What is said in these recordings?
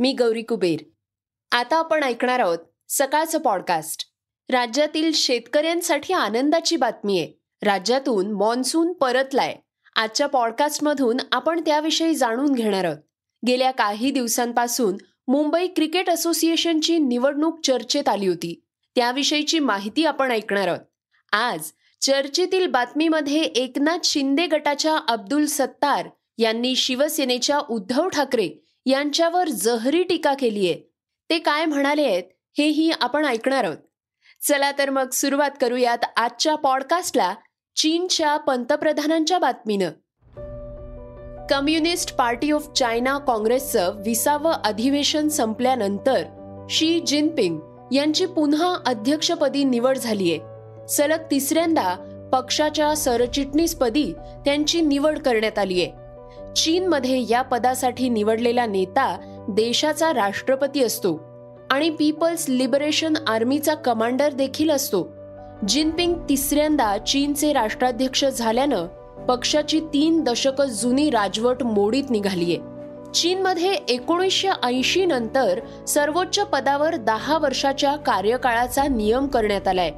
मी गौरी कुबेर. आता आपण ऐकणार आहोत सकाळचं पॉडकास्ट राज्यातील शेतकऱ्यांसाठी आनंदाची बातमी आहे. राज्यातून मॉन्सून परतलाय. आजच्या पॉडकास्टमधून आपण त्याविषयी जाणून घेणार आहोत. गेल्या काही दिवसांपासून मुंबई क्रिकेट असोसिएशनची निवडणूक चर्चेत आली होती. त्याविषयीची माहिती आपण ऐकणार आहोत. आज चर्चेतील बातमीमध्ये एकनाथ शिंदे गटाच्या अब्दुल सत्तार यांनी शिवसेनेच्या उद्धव ठाकरे यांच्यावर जहरी टीका केली आहे. ते काय म्हणाले आहेत हेही आपण ऐकणार आहोत. चला तर मग सुरुवात करूयात आजच्या पॉडकास्टला चीनच्या पंतप्रधानांच्या बातमीनं. कम्युनिस्ट पार्टी ऑफ चायना काँग्रेसचं विसावं अधिवेशन संपल्यानंतर शी जिनपिंग यांची पुन्हा अध्यक्षपदी निवड झालीय सलग तिसऱ्यांदा पक्षाच्या सरचिटणीसपदी त्यांची निवड करण्यात आली आहे. चीनमध्ये या पदासाठी निवडलेला नेता देशाचा राष्ट्रपती असतो आणि पीपल्स लिबरेशन आर्मीचा कमांडर देखील असतो. जिनपिंग तिसऱ्यांदा चीनचे राष्ट्राध्यक्ष झाल्यानं पक्षाची तीन दशक जुनी राजवट मोडीत निघालीये. चीनमध्ये एकोणीसशे ऐंशी नंतर सर्वोच्च पदावर दहा वर्षाच्या कार्यकाळाचा नियम करण्यात आलाय.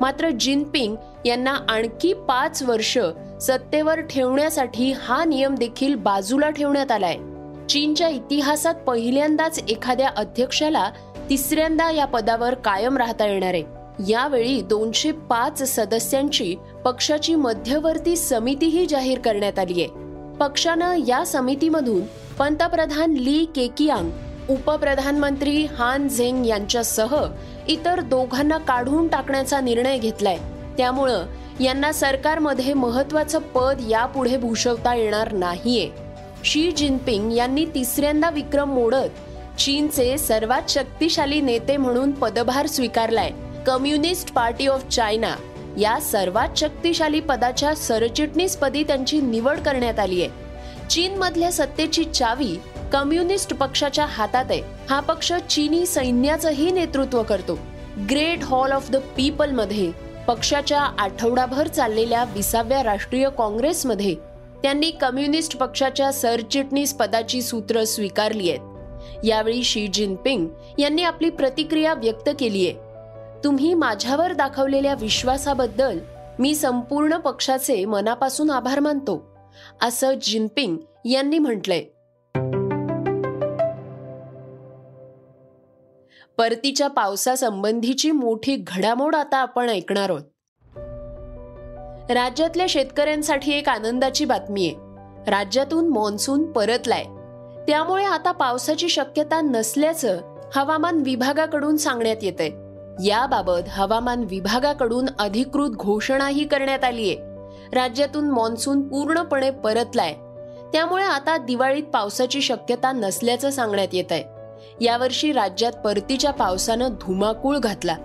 मात्र जिनपिंग यांना आणखी पाच वर्ष सत्तेवर ठेवण्यासाठी हा नियम देखील बाजूला ठेवण्यात आलाय. चीनच्या इतिहासात पहिल्यांदाच एखाद्या अध्यक्षाला तिसऱ्यांदा या पदावर कायम राहता येणार आहे. यावेळी दोनशे पाच सदस्यांची पक्षाची मध्यवर्ती समितीही जाहीर करण्यात आली आहे. पक्षानं या समितीमधून पंतप्रधान ली केकियांग उपप्रधानमंत्री हान झेंग यांच्यासह इतर दोघांना काढून टाकण्याचा निर्णय घेतलाय. त्यामुळं यांना सरकारमध्ये महत्वाचं पद यापुढे भूषवता येणार नाहीये. शी जिनपिंग यांनी तिसऱ्यांदा विक्रम मोडत चीनचे सर्वात शक्तिशाली नेते म्हणून पदभार स्वीकारलाय. कम्युनिस्ट पार्टी ऑफ चायना या सर्वात शक्तिशाली पदाच्या सरचिटणीसपदी त्यांची निवड करण्यात आली आहे चीनमधल्या सत्तेची चावी कम्युनिस्ट पक्षाच्या हातात आहे. हा पक्ष चीनी सैन्याचंही नेतृत्व करतो. ग्रेट हॉल ऑफ द पीपलमध्ये पक्षाच्या आठवडाभर चाललेल्या विसाव्या राष्ट्रीय काँग्रेसमध्ये त्यांनी कम्युनिस्ट पक्षाच्या सरचिटणीस पदाची सूत्र स्वीकारली आहेत. यावेळी शी जिनपिंग यांनी आपली प्रतिक्रिया व्यक्त केली आहे. तुम्ही माझ्यावर दाखवलेल्या विश्वासाबद्दल मी संपूर्ण पक्षाचे मनापासून आभार मानतो असं जिनपिंग यांनी म्हटलंय. परतीच्या पावसासंबंधीची मोठी घडामोड आता आपण ऐकणार आहोत. राज्यातल्या शेतकऱ्यांसाठी एक आनंदाची बातमी आहे. राज्यातून मान्सून परतलाय. त्यामुळे आता पावसाची शक्यता नसल्याचं हवामान विभागाकडून सांगण्यात येत आहे याबाबत हवामान विभागाकडून अधिकृत घोषणाही करण्यात आली आहे. राज्यातून मान्सून पूर्णपणे परतलाय. त्यामुळे आता दिवाळीत पावसाची शक्यता नसल्याचं सांगण्यात येत आहे यावर्षी राज्यात परतीच्या पावसानं धुमाकूळ घातला.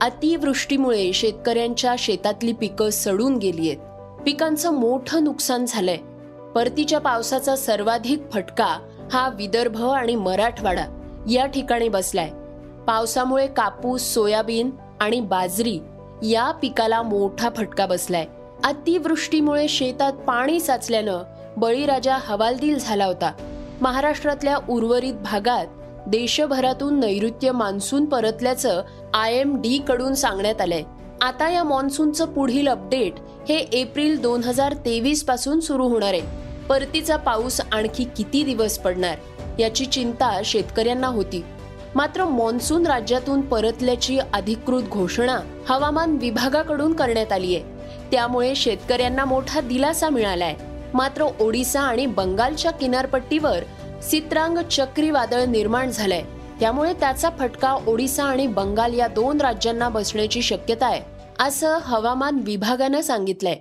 अतिवृष्टीमुळे शेतकऱ्यांच्या शेतातली पिकं सडून गेली आहेत. पिकांचं मोठं नुकसान झालंय. परतीच्या पावसाचा सर्वाधिक फटका हा विदर्भ आणि मराठवाडा या ठिकाणी बसलाय. पावसामुळे कापूस सोयाबीन आणि बाजरी या पिकाला मोठा फटका बसलाय. अतिवृष्टीमुळे शेतात पाणी साचल्यानं बळीराजा हवालदिल झाला होता. महाराष्ट्रातल्या उर्वरित भागात देशभरातून नैऋत्य मान्सून परतल्याचं आय एम डी कडून सांगण्यात आलंय. आता या मान्सूनचं पुढील अपडेट हे एप्रिल दोन हजार तेवीसपासून सुरू होणार आहे. परतीचा पाऊस आणखी किती दिवस पडणार याची चिंता शेतकऱ्यांना होती. मात्र मान्सून राज्यातून परतल्याची अधिकृत घोषणा हवामान विभागाकडून करण्यात आली आहे. त्यामुळे शेतकऱ्यांना मोठा दिलासा मिळालाय. मात्र ओडिसा आणि बंगालच्या किनारपट्टीवर सित्रांग चक्रीवादळ निर्माण झालंय. त्यामुळे त्याचा फटका ओडिसा आणि बंगाल या दोन राज्यांना बसण्याची शक्यता आहे असं हवामान विभागानं सांगितलंय.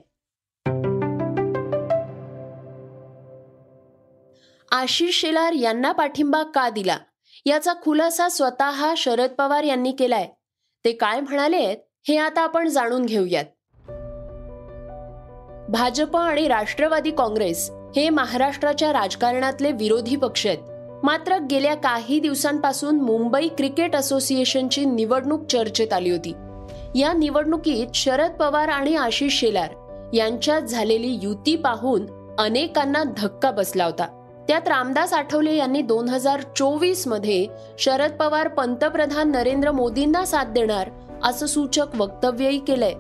आशिष शेलार यांना पाठिंबा का दिला? याचा खुलासा स्वतः शरद पवार यांनी केलाय. ते काय म्हणाले हे आता आपण जाणून घेऊयात. भाजप आणि राष्ट्रवादी काँग्रेस हे महाराष्ट्राच्या राजकारणातले विरोधी पक्ष आहेत. मात्र गेल्या काही दिवसांपासून मुंबई क्रिकेट असोसिएशनची निवडणूक चर्चेत आली होती. या निवडणुकीत शरद पवार आणि आशिष शेलार यांच्यात झालेली युती पाहून अनेकांना धक्का बसला होता. त्यात रामदास आठवले यांनी दोन हजार चोवीसमध्ये शरद पवार पंतप्रधान नरेंद्र मोदींना साथ देणार असं सूचक वक्तव्यही केलंय.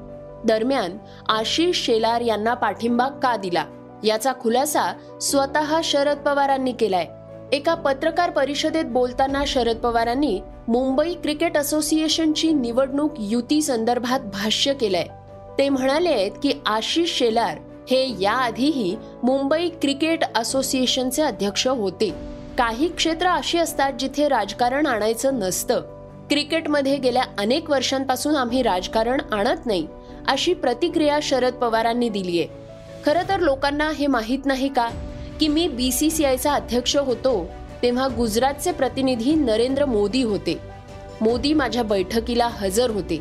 दरम्यान आशिष शेलार यांना पाठिंबा का दिला? याचा खुलासा स्वतः शरद पवारांनी केलाय. एका पत्रकार परिषदेत बोलताना शरद पवारांनी मुंबई क्रिकेट असोसिएशनची निवडणूक युती संदर्भात भाष्य केलंय. ते म्हणाले की आशिष शेलार हे याआधीही मुंबई क्रिकेट असोसिएशनचे अध्यक्ष होते. काही क्षेत्र अशी असतात जिथे राजकारण आणायचं नसतं. क्रिकेटमध्ये गेल्या अनेक वर्षांपासून आम्ही राजकारण आणत नाही अशी प्रतिक्रिया शरद पवारांनी दिलीय. खरं तर लोकांना हे माहीत नाही का की मी बी सी सी आयचा अध्यक्ष होतो तेव्हा गुजरातचे प्रतिनिधी नरेंद्र मोदी होते. मोदी माझ्या बैठकीला हजर होते.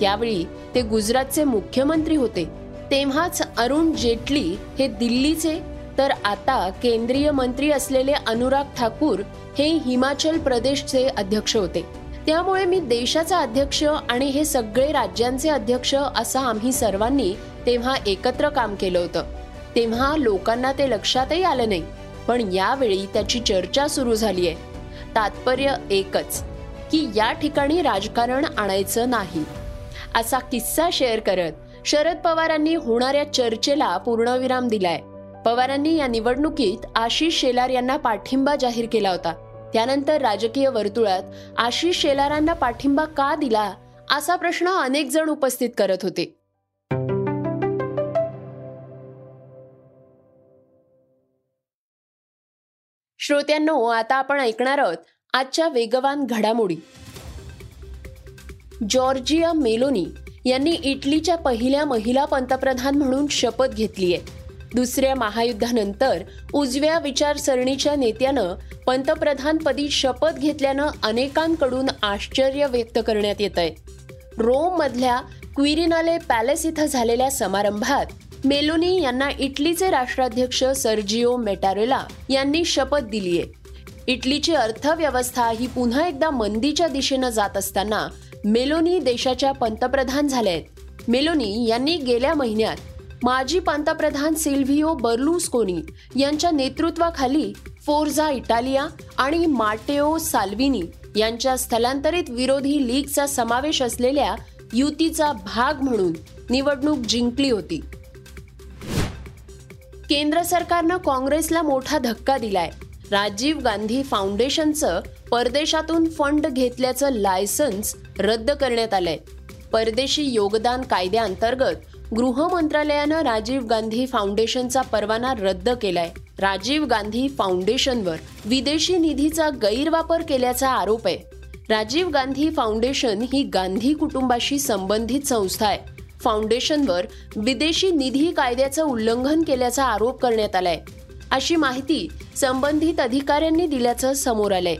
त्यावेळी ते गुजरातचे मुख्यमंत्री होते. तेव्हाच अरुण जेटली हे दिल्लीचे तर आता केंद्रीय मंत्री असलेले अनुराग ठाकूर हे हिमाचल प्रदेशचे अध्यक्ष होते. त्यामुळे मी देशाचा अध्यक्ष आणि हे सगळे राज्यांचे अध्यक्ष असं आम्ही सर्वांनी तेव्हा एकत्र काम केलं होतं. तेव्हा लोकांना ते लक्षातही आलं नाही पण यावेळी त्याची चर्चा सुरू झाली आहे. तात्पर्य एकच की या ठिकाणी राजकारण आणायचं नाही. असा किस्सा शेअर करत शरद पवारांनी होणाऱ्या चर्चेला पूर्णविराम दिलाय. पवारांनी या निवडणुकीत आशिष शेलार यांना पाठिंबा जाहीर केला होता. त्यानंतर राजकीय वर्तुळात आशिष शेलारांना पाठिंबा का दिला असा प्रश्न अनेक जण उपस्थित करत होते. श्रोत्यांनो आता आपण ऐकणार आहोत आजच्या वेगवान घडामोडी. जॉर्जिया मेलोनी यांनी इटलीच्या पहिल्या महिला पंतप्रधान म्हणून शपथ घेतली आहे दुसऱ्या महायुद्धानंतर उजव्या विचारसरणीच्या नेत्यानं पंतप्रधानपदी शपथ घेतल्यानं अनेकांकडून आश्चर्य व्यक्त करण्यात येत आहे रोममधल्या क्विरिनाले पॅलेस इथं झालेल्या समारंभात मेलोनी यांना इटलीचे राष्ट्राध्यक्ष सर्जिओ मेटारेला यांनी शपथ दिली आहे इटलीची अर्थव्यवस्था ही पुन्हा एकदा मंदीच्या दिशेनं जात असताना मेलोनी देशाच्या पंतप्रधान झाल्या आहेत मेलोनी यांनी गेल्या महिन्यात माजी पंतप्रधान सिल्व्हिओ बर्लुस्कोनी यांच्या नेतृत्वाखाली फोर्झा इटालिया आणि माटेओ साल्विनी यांच्या स्थलांतरित विरोधी लीगचा समावेश असलेल्या युतीचा भाग म्हणून निवडणूक जिंकली होती. केंद्र सरकारनं काँग्रेसला मोठा धक्का दिलाय. राजीव गांधी फाउंडेशनचं परदेशातून फंड घेतल्याचं लायसन्स रद्द करण्यात आलंय. परदेशी योगदान कायद्याअंतर्गत गृह मंत्रालयानं राजीव गांधी फाउंडेशनचा परवाना रद्द केलाय. राजीव गांधी फाउंडेशनवर विदेशी निधीचा गैरवापर केल्याचा आरोप आहे. राजीव गांधी फाउंडेशन ही गांधी कुटुंबाशी संबंधित संस्था आहे. फाउंडेशनवर विदेशी निधी कायद्याचं उल्लंघन केल्याचा आरोप करण्यात आलाय. अशी माहिती संबंधित अधिकाऱ्यांनी दिल्याचं समोर आलंय.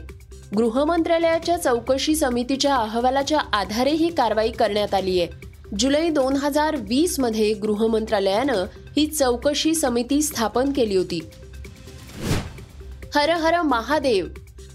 गृह मंत्रालयाच्या चौकशी समितीच्या अहवालाच्या आधारे ही कारवाई करण्यात आली आहे जुलै दोन हजार वीसमध्ये गृह मंत्रालयानं ही चौकशी समिती स्थापन केली होती. हर हर महादेव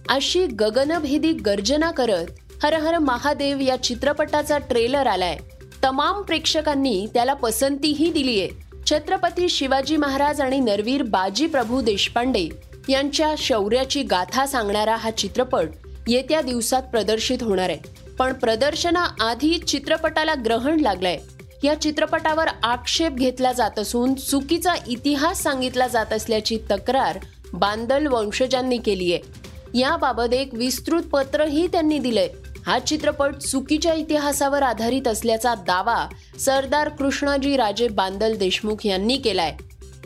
अशी गगनभेदी गर्जना करत हर हर महादेव या चित्रपटाचा ट्रेलर आलाय. तमाम प्रेक्षकांनी त्याला पसंतीही दिलीये छत्रपती शिवाजी महाराज आणि नरवीर बाजी प्रभू देशपांडे यांच्या शौर्याची गाथा सांगणारा हा चित्रपट येत्या दिवसात प्रदर्शित होणार आहे. पण प्रदर्शनाआधी चित्रपटाला ग्रहण लागलंय. या चित्रपटावर आक्षेप घेतला जात असून चुकीचा इतिहास सांगितला जात असल्याची तक्रार बांदल वंशजांनी केली आहे याबाबत एक विस्तृत पत्रही त्यांनी दिलंय. हा चित्रपट चुकीच्या इतिहासावर आधारित असल्याचा दावा सरदार कृष्णाजी राजे बांदल देशमुख यांनी केलाय.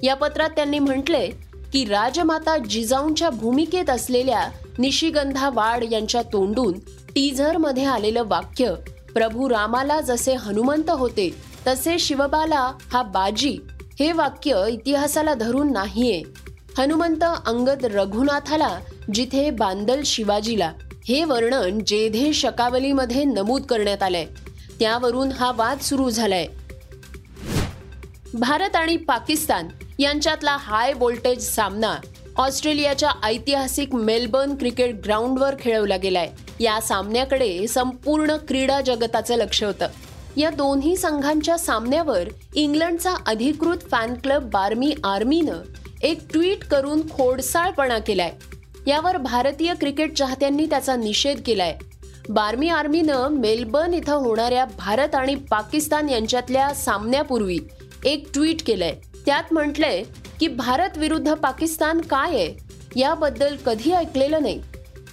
या पत्रात त्यांनी म्हटलंय की राजमाता जिजाऊंच्या भूमिकेत असलेल्या निशिगंधा वाड यांच्या तोंडून टीझरमध्ये आलेलं वाक्य प्रभू रामाला जसे हनुमंत होते तसे शिवबाला हा बाजी हे वाक्य इतिहासाला धरून नाहीये. हनुमंत अंगद रघुनाथाला जिथे बांदल शिवाजीला हे वर्णन जेधे शकावलीमध्ये नमूद करण्यात आलंय. त्यावरून हा वाद सुरू झालाय. भारत आणि पाकिस्तान यांच्यातला हाय व्होल्टेज सामना ऑस्ट्रेलियाच्या ऐतिहासिक मेलबर्न क्रिकेट ग्राउंडवर खेळवला गेलाय. या सामन्याकडे संपूर्ण क्रीडा जगताचं लक्ष होतं. या दोन्ही संघांच्या सामन्यावर इंग्लंडचा अधिकृत फॅन क्लब बार्मी आर्मीनं एक ट्विट करून खोडसाळपणा केलाय. यावर भारतीय क्रिकेट चाहत्यांनी त्याचा निषेध केलाय. बार्मी आर्मीनं मेलबर्न इथं होणाऱ्या भारत आणि पाकिस्तान यांच्यातल्या सामन्यापूर्वी एक ट्विट केलंय. त्यात म्हटलंय की भारत विरुद्ध पाकिस्तान काय आहे? याबद्दल कधी ऐकलेलं नाही.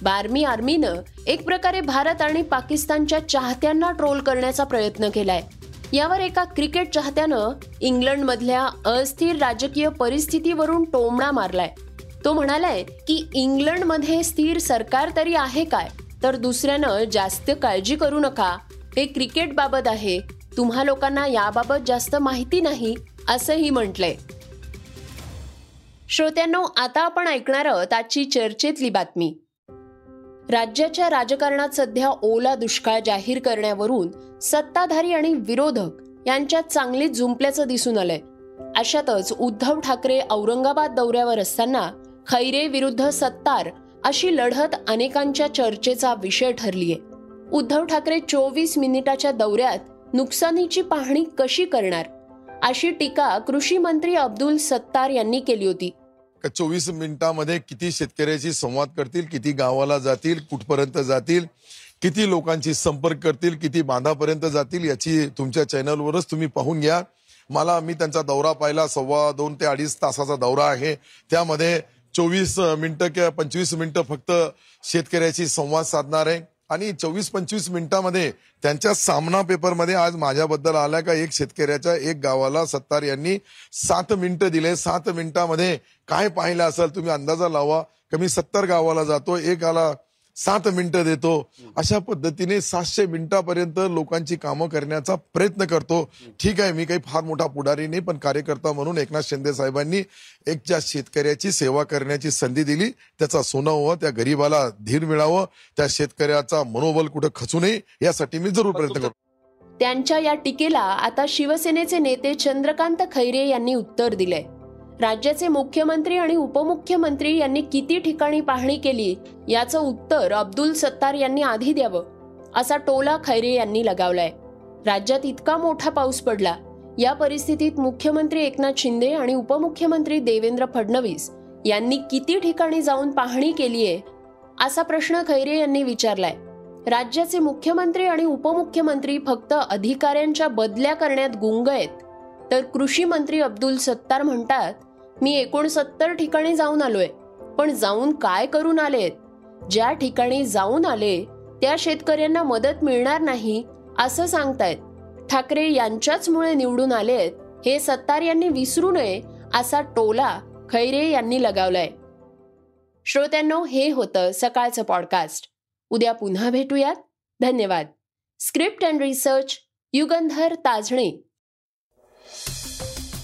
बार्मी आर्मीनं एक प्रकारे भारत आणि पाकिस्तानच्या चाहत्यांना ट्रोल करण्याचा प्रयत्न केलाय. यावर एका क्रिकेट चाहत्यानं इंग्लंडमधल्या अस्थिर राजकीय परिस्थितीवरून टोमणा मारलाय. तो म्हणालाय की इंग्लंडमध्ये स्थिर सरकार तरी आहे काय? तर दुसऱ्यानं जास्त काळजी करू नका. हे क्रिकेट बाबत आहे. तुम्हा लोकांना याबाबत जास्त माहिती नाही असंही म्हटलंय. श्रोत्यांनो आता आपण ऐकणार आहोत आजची चर्चेतली बातमी. राज्याच्या राजकारणात सध्या ओला दुष्काळ जाहीर करण्यावरून सत्ताधारी आणि विरोधक यांच्यात चांगली जुंपल्याचं दिसून आलंय. अशातच उद्धव ठाकरे औरंगाबाद दौऱ्यावर असताना खैरे विरुद्ध सत्तार अशी लढत अनेकांच्या चर्चेचा विषय ठरलीय. उद्धव ठाकरे चोवीस मिनिटाच्या दौऱ्यात नुकसानीची पाहणी कशी करणार? अशी टीका कृषी मंत्री अब्दुल सत्तार यांनी केली होती. का चोवीस मिनिटामध्ये किती शेतकऱ्याशी संवाद करतील किती गावाला जातील कुठपर्यंत जातील किती लोकांशी संपर्क करतील किती बांधापर्यंत जातील याची तुमच्या चॅनलवरच तुम्ही पाहून घ्या. मला मी त्यांचा दौरा पाहिला सव्वा दोन ते अडीच तासाचा दौरा आहे. त्यामध्ये चोवीस मिनिटं किंवा पंचवीस मिनिटं फक्त शेतकऱ्याशी संवाद साधणार आहे. आणि चोवीस पंचवीस मिनिटांमध्ये त्यांच्या सामना पेपरमध्ये आज माझ्याबद्दल आला का? एक शेतकऱ्याच्या एक गावाला सत्तार यांनी सात मिनिटं दिले. सात मिनिटामध्ये काय पाहिलं असेल? तुम्ही अंदाजा लावा. कमी सत्तर गावाला जातो. एक आला सात मिनिटं देतो. अशा पद्धतीने सातशे मिनिटापर्यंत लोकांची कामं करण्याचा प्रयत्न करतो. ठीक आहे मी काही फार मोठा पुढारी नाही पण कार्यकर्ता म्हणून एकनाथ शिंदे साहेबांनी एक ज्या शेतकऱ्याची सेवा करण्याची संधी दिली. त्याचा सोनं व्हावं त्या गरीबाला धीर मिळावं त्या शेतकऱ्याचा मनोबल कुठं खचू नये यासाठी मी जरूर प्रयत्न करतो. त्यांच्या या टीकेला आता शिवसेनेचे नेते चंद्रकांत खैरे यांनी उत्तर दिलंय. राज्याचे मुख्यमंत्री आणि उपमुख्यमंत्री यांनी किती ठिकाणी पाहणी केली याचं उत्तर अब्दुल सत्तार यांनी आधी द्यावं असा टोला खैरे यांनी लगावलाय. राज्यात इतका मोठा पाऊस पडला या परिस्थितीत मुख्यमंत्री एकनाथ शिंदे आणि उपमुख्यमंत्री देवेंद्र फडणवीस यांनी किती ठिकाणी जाऊन पाहणी केलीये असा प्रश्न खैरे यांनी विचारलाय. राज्याचे मुख्यमंत्री आणि उपमुख्यमंत्री फक्त अधिकाऱ्यांच्या बदल्या करण्यात गुंग आहेत तर कृषी मंत्री अब्दुल सत्तार म्हणतात मी एकोणसत्तर ठिकाणी जाऊन आलोय. पण जाऊन काय करून आलेत? ज्या ठिकाणी जाऊन आले त्या शेतकऱ्यांना मदत मिळणार नाही असं सांगतायत. ठाकरे यांच्याचमुळे निवडून आलेत हे सत्तार यांनी विसरू नये असा टोला खैरे यांनी लगावलाय. श्रोत्यांनो हे होतं सकाळचं पॉडकास्ट उद्या पुन्हा भेटूयात. धन्यवाद. Script and research Yugandhar Tajane.